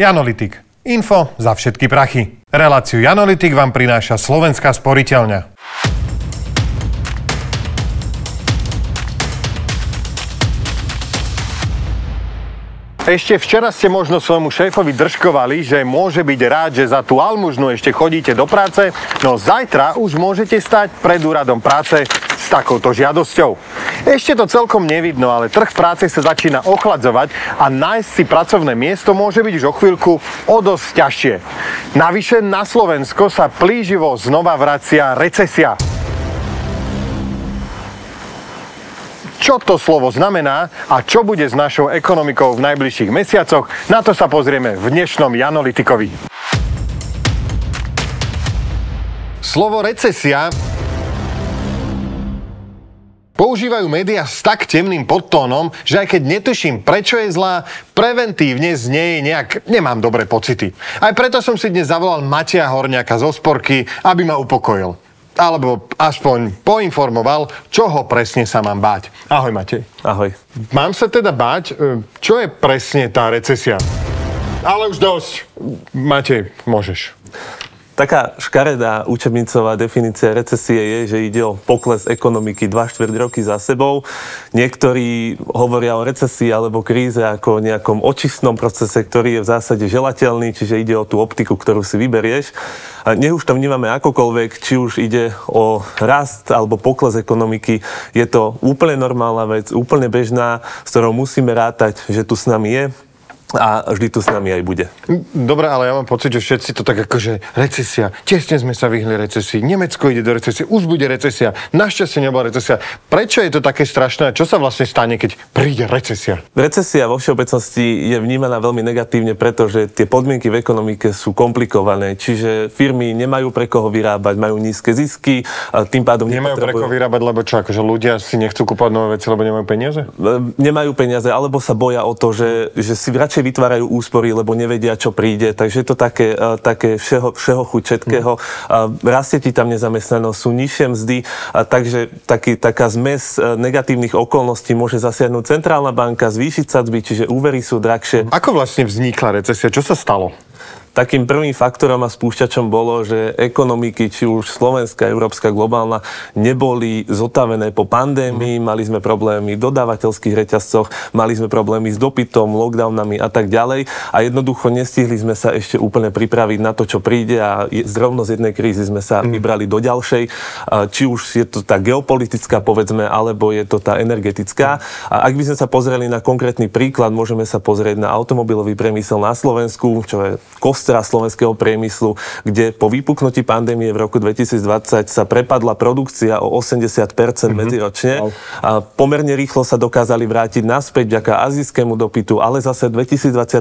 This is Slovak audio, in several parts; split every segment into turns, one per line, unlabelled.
Janolitik. Info za všetky prachy. Reláciu Janolitik vám prináša Slovenská sporiteľňa. Ešte včera ste možno svojmu šéfovi držkovali, že môže byť rád, že za tú almužnu ešte chodíte do práce, no zajtra už môžete stať pred úradom práce s takouto žiadosťou. Ešte to celkom nevidno, ale trh práce sa začína ochladzovať a nájsť si pracovné miesto môže byť už o chvíľku o dosť ťažšie. Navyše na Slovensko sa plíživo znova vracia recesia. Čo to slovo znamená a čo bude s našou ekonomikou v najbližších mesiacoch, na to sa pozrieme v dnešnom Janolitikovi. Slovo recesia používajú médiá s tak temným podtónom, že aj keď netuším, prečo je zlá, preventívne z nej nejak nemám dobré pocity. Aj preto som si dnes zavolal Matia Horňaka zo Sporky, aby ma upokojil alebo aspoň poinformoval, čoho presne sa mám báť. Ahoj Matej.
Ahoj.
Mám sa teda báť, e, čo je presne tá recesia? Ale už dosť. Matej, môžeš.
Taká škaredá učebnicová definícia recesie je, že ide o pokles ekonomiky 2 čtvrt roky za sebou. Niektorí hovoria o recesii alebo kríze ako o nejakom očistnom procese, ktorý je v zásade želateľný, čiže ide o tú optiku, ktorú si vyberieš. A nech už to vnímame akokoľvek, či už ide o rast alebo pokles ekonomiky, je to úplne normálna vec, úplne bežná, s ktorou musíme rátať, že tu s nami je a vždy tu s nami aj bude.
Dobre, ale ja mám pocit, že všetci to tak akože recesia. Tesne sme sa vyhli recesii. Nemecko ide do recesie. Už bude recesia. Našťastie nebola recesia. Prečo je to také strašné? Čo sa vlastne stane, keď príde recesia?
Recesia vo všeobecnosti je vnímaná veľmi negatívne, pretože tie podmienky v ekonomike sú komplikované. Čiže firmy nemajú pre koho vyrábať, majú nízke zisky, a tým pádom
nemajú pre koho vyrábať, lebo čo, akože ľudia si nechcú kúpať nové veci, lebo nemajú peniaze?
Nemajú peniaze, alebo sa boja o to, že, že si radšej radšej vytvárajú úspory, lebo nevedia, čo príde. Takže je to také, e, také všeho, všeho chuť všetkého. Mm. Rastie ti tam nezamestnanosť, sú nižšie mzdy, takže taký, taká zmes e, negatívnych okolností môže zasiahnuť centrálna banka, zvýšiť sadzby, čiže úvery sú drahšie.
Ako vlastne vznikla recesia? Čo sa stalo?
Takým prvým faktorom a spúšťačom bolo, že ekonomiky, či už slovenská, európska, globálna, neboli zotavené po pandémii, mm. mali sme problémy v dodávateľských reťazcoch, mali sme problémy s dopytom, lockdownami a tak ďalej a jednoducho nestihli sme sa ešte úplne pripraviť na to, čo príde a zrovno z jednej krízy sme sa mm. vybrali do ďalšej, či už je to tá geopolitická, povedzme, alebo je to tá energetická. A ak by sme sa pozreli na konkrétny príklad, môžeme sa pozrieť na automobilový priemysel na Slovensku, čo je kostra slovenského priemyslu, kde po vypuknutí pandémie v roku 2020 sa prepadla produkcia o 80% mm-hmm. medziročne a pomerne rýchlo sa dokázali vrátiť naspäť vďaka azijskému dopytu, ale zase v 2021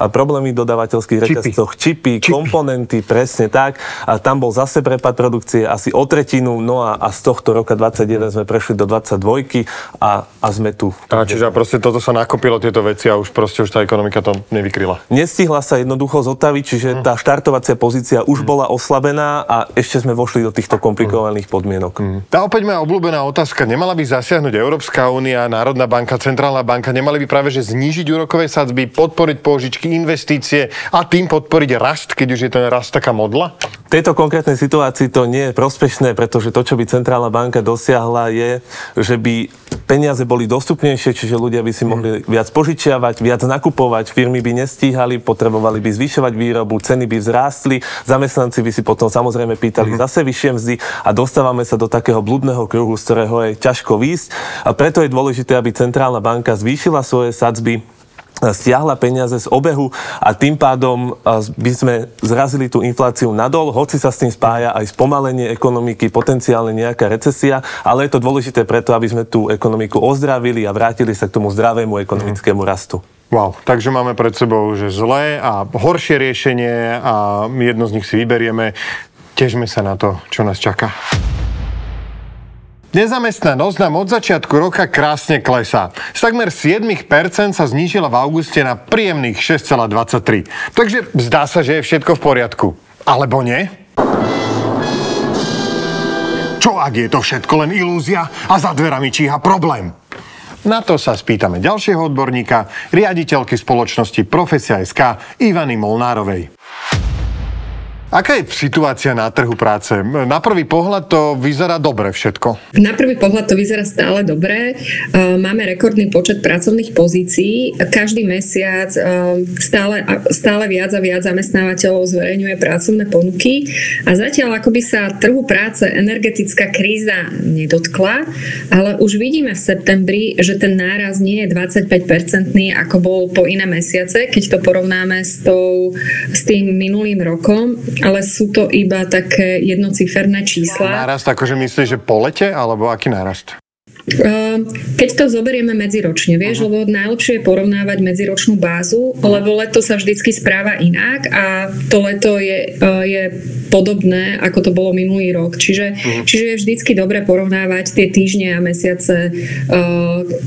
a problémy v dodávateľských reťazcoch, čipy, čipy, komponenty, presne tak. A tam bol zase prepad produkcie asi o tretinu, no a, a z tohto roka 21 sme prešli do 22 a, a sme tu.
A čiže proste toto sa nakopilo, tieto veci a už proste už tá ekonomika to nevykryla.
Nestihla sa jednoducho zotaviť, čiže mm. tá štartovacia pozícia už mm. bola oslabená a ešte sme vošli do týchto komplikovaných podmienok. Mm.
Tá opäť moja obľúbená otázka. Nemala by zasiahnuť Európska únia, Národná banka, Centrálna banka, nemali by práve že znížiť úrokové sadzby, podporiť pôžičky, investície a tým podporiť rast, keď už je ten rast taká modla?
Tejto konkrétnej situácii to nie je prospešné, pretože to, čo by Centrálna banka dosiahla, je, že by peniaze boli dostupnejšie, čiže ľudia by si mohli viac požičiavať, viac nakupovať, firmy by nestíhali, potrebovali by zvyšovať výrobu, ceny by vzrástli, zamestnanci by si potom samozrejme pýtali mm-hmm. zase vyššie mzdy a dostávame sa do takého blúdneho kruhu, z ktorého je ťažko výjsť. A preto je dôležité, aby centrálna banka zvýšila svoje sadzby stiahla peniaze z obehu a tým pádom by sme zrazili tú infláciu nadol, hoci sa s tým spája aj spomalenie ekonomiky, potenciálne nejaká recesia, ale je to dôležité preto, aby sme tú ekonomiku ozdravili a vrátili sa k tomu zdravému ekonomickému rastu.
Wow, takže máme pred sebou že zlé a horšie riešenie a jedno z nich si vyberieme. Težme sa na to, čo nás čaká. Nezamestnanosť nám od začiatku roka krásne klesá. Z takmer 7% sa znížila v auguste na príjemných 6,23. Takže zdá sa, že je všetko v poriadku. Alebo nie? Čo ak je to všetko len ilúzia a za dverami číha problém? Na to sa spýtame ďalšieho odborníka, riaditeľky spoločnosti Profesia.sk Ivany Molnárovej. Aká je situácia na trhu práce? Na prvý pohľad to vyzerá dobre všetko.
Na prvý pohľad to vyzerá stále dobre. E, máme rekordný počet pracovných pozícií. Každý mesiac e, stále, stále viac a viac zamestnávateľov zverejňuje pracovné ponuky a zatiaľ akoby sa trhu práce energetická kríza nedotkla, ale už vidíme v septembri, že ten náraz nie je 25-percentný, ako bol po iné mesiace, keď to porovnáme s, tou, s tým minulým rokom ale sú to iba také jednociferné čísla.
Nárast, akože myslíš, že po lete, alebo aký nárast?
Ehm, keď to zoberieme medziročne, vieš, uh-huh. lebo najlepšie je porovnávať medziročnú bázu, lebo leto sa vždycky správa inak a to leto je, e, je podobné, ako to bolo minulý rok. Čiže, uh-huh. čiže je vždycky dobre porovnávať tie týždne a mesiace e,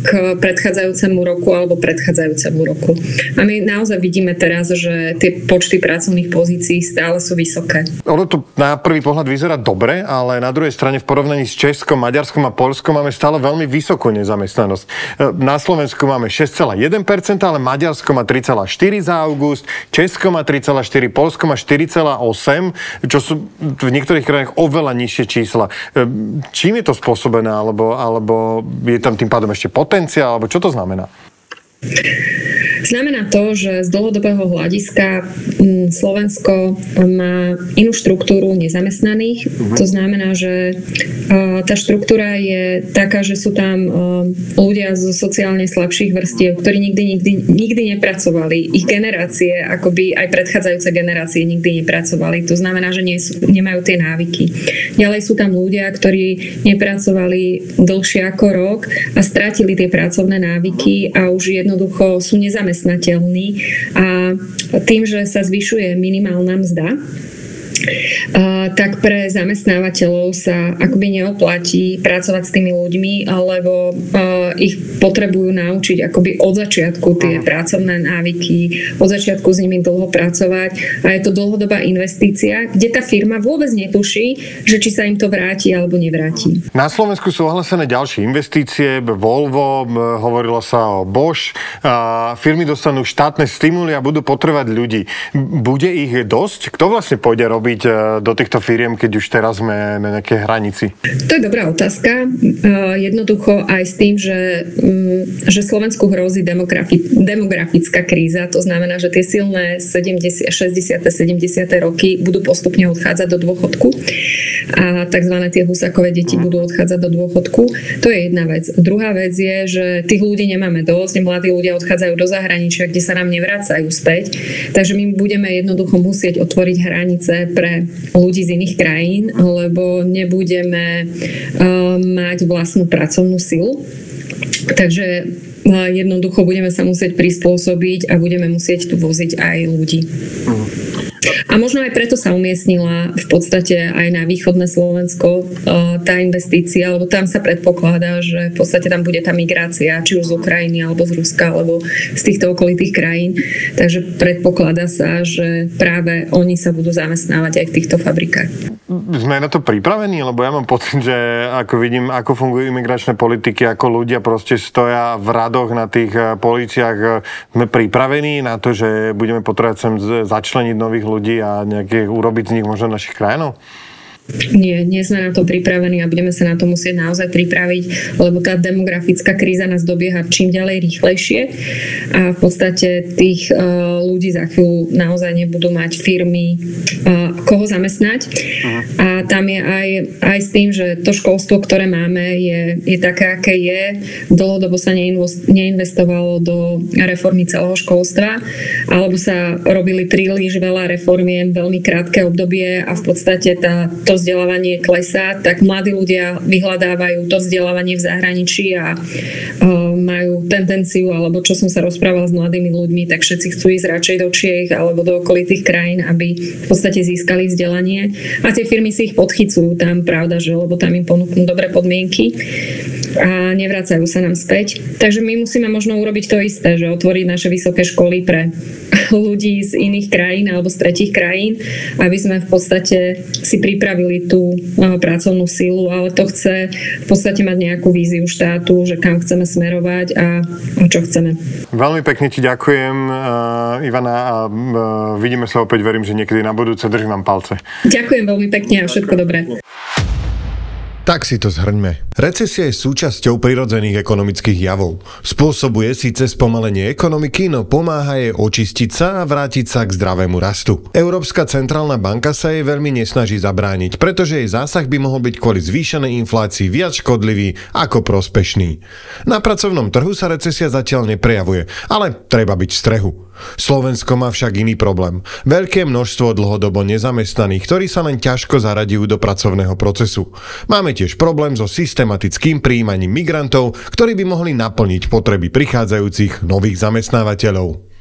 k predchádzajúcemu roku alebo predchádzajúcemu roku. A my naozaj vidíme teraz, že tie počty pracovných pozícií stále sú vysoké.
Ono to na prvý pohľad vyzerá dobre, ale na druhej strane v porovnaní s Českom, Maďarskom a Polskom máme stále veľmi vysokú nezamestnanosť. Na Slovensku máme 6,1%, ale Maďarsko má 3,4 za august, Česko má 3,4, Polsko má 4,8, čo sú v niektorých krajinách oveľa nižšie čísla. E, čím je to spôsobené, alebo, alebo je tam tým pádom ešte potenciál, alebo čo to znamená?
Znamená to, že z dlhodobého hľadiska mm, Slovensko má inú štruktúru nezamestnaných. Uh-huh. To znamená, že tá štruktúra je taká, že sú tam ľudia zo sociálne slabších vrstiev, ktorí nikdy, nikdy, nikdy nepracovali. Ich generácie, akoby aj predchádzajúce generácie nikdy nepracovali. To znamená, že nie sú, nemajú tie návyky. Ďalej sú tam ľudia, ktorí nepracovali dlhšie ako rok a strátili tie pracovné návyky a už jednoducho sú nezamestnaní zamestnateľný a tým, že sa zvyšuje minimálna mzda, tak pre zamestnávateľov sa akoby neoplatí pracovať s tými ľuďmi, lebo ich potrebujú naučiť akoby od začiatku tie pracovné návyky, od začiatku s nimi dlho pracovať a je to dlhodobá investícia, kde tá firma vôbec netuší, že či sa im to vráti alebo nevráti.
Na Slovensku sú ohlasené ďalšie investície, Volvo, hovorilo sa o Bosch, firmy dostanú štátne stimuly a budú potrebovať ľudí. Bude ich dosť? Kto vlastne pôjde robiť robiť e, do týchto firiem, keď už teraz sme na nejakej hranici?
To je dobrá otázka. E, jednoducho aj s tým, že, mm, že Slovensku hrozí demografi- demografická kríza, to znamená, že tie silné 70, 60. 70. roky budú postupne odchádzať do dôchodku a tzv. tie husakové deti budú odchádzať do dôchodku. To je jedna vec. Druhá vec je, že tých ľudí nemáme dosť, mladí ľudia odchádzajú do zahraničia, kde sa nám nevracajú späť, takže my budeme jednoducho musieť otvoriť hranice pre ľudí z iných krajín, lebo nebudeme uh, mať vlastnú pracovnú silu. Takže uh, jednoducho budeme sa musieť prispôsobiť a budeme musieť tu voziť aj ľudí. Uh-huh. A možno aj preto sa umiestnila v podstate aj na východné Slovensko e, tá investícia, lebo tam sa predpokladá, že v podstate tam bude tá migrácia, či už z Ukrajiny, alebo z Ruska, alebo z týchto okolitých krajín. Takže predpokladá sa, že práve oni sa budú zamestnávať aj v týchto fabrikách.
Sme na to pripravení? Lebo ja mám pocit, že ako vidím, ako fungujú imigračné politiky, ako ľudia proste stoja v radoch na tých e, policiách, e, sme pripravení na to, že budeme potrebovať sem začleniť nových ľudí ľudí a nejaké urobiť z nich možno našich krajinov?
Nie, nie sme na to pripravení a budeme sa na to musieť naozaj pripraviť, lebo tá demografická kríza nás dobieha čím ďalej rýchlejšie a v podstate tých uh, ľudí za chvíľu naozaj nebudú mať firmy uh, koho zamestnať uh-huh. a tam je aj, aj s tým, že to školstvo, ktoré máme je, je také, aké je. Dlhodobo sa neinvestovalo do reformy celého školstva alebo sa robili príliš veľa reformiem veľmi krátke obdobie a v podstate tá, to vzdelávanie klesá, tak mladí ľudia vyhľadávajú to vzdelávanie v zahraničí a majú tendenciu, alebo čo som sa rozprávala s mladými ľuďmi, tak všetci chcú ísť radšej do Čiech alebo do okolitých krajín, aby v podstate získali vzdelanie. A tie firmy si ich podchycujú tam, pravda, že lebo tam im ponúknú dobré podmienky a nevracajú sa nám späť. Takže my musíme možno urobiť to isté, že otvoriť naše vysoké školy pre ľudí z iných krajín alebo z tretich krajín, aby sme v podstate si pripravili tú pracovnú sílu, ale to chce v podstate mať nejakú víziu štátu, že kam chceme smerovať a, čo chceme.
Veľmi pekne ti ďakujem, uh, Ivana, a uh, vidíme sa opäť, verím, že niekedy na budúce. Držím vám palce.
Ďakujem veľmi pekne a všetko dobré.
Tak si to zhrňme. Recesia je súčasťou prirodzených ekonomických javov. Spôsobuje síce spomalenie ekonomiky, no pomáha jej očistiť sa a vrátiť sa k zdravému rastu. Európska centrálna banka sa jej veľmi nesnaží zabrániť, pretože jej zásah by mohol byť kvôli zvýšenej inflácii viac škodlivý ako prospešný. Na pracovnom trhu sa recesia zatiaľ neprejavuje, ale treba byť v strehu. Slovensko má však iný problém. Veľké množstvo dlhodobo nezamestnaných, ktorí sa len ťažko zaradiujú do pracovného procesu. Máme tiež problém so systematickým príjmaním migrantov, ktorí by mohli naplniť potreby prichádzajúcich nových zamestnávateľov.